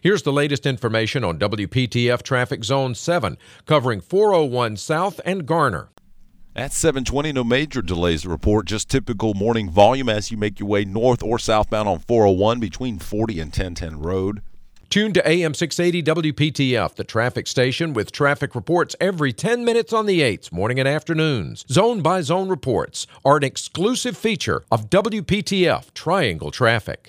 Here's the latest information on WPTF Traffic Zone 7, covering 401 South and Garner. At 720, no major delays to report, just typical morning volume as you make your way north or southbound on 401 between 40 and 1010 Road. Tune to AM 680 WPTF, the traffic station with traffic reports every 10 minutes on the 8s, morning and afternoons. Zone by zone reports are an exclusive feature of WPTF Triangle Traffic.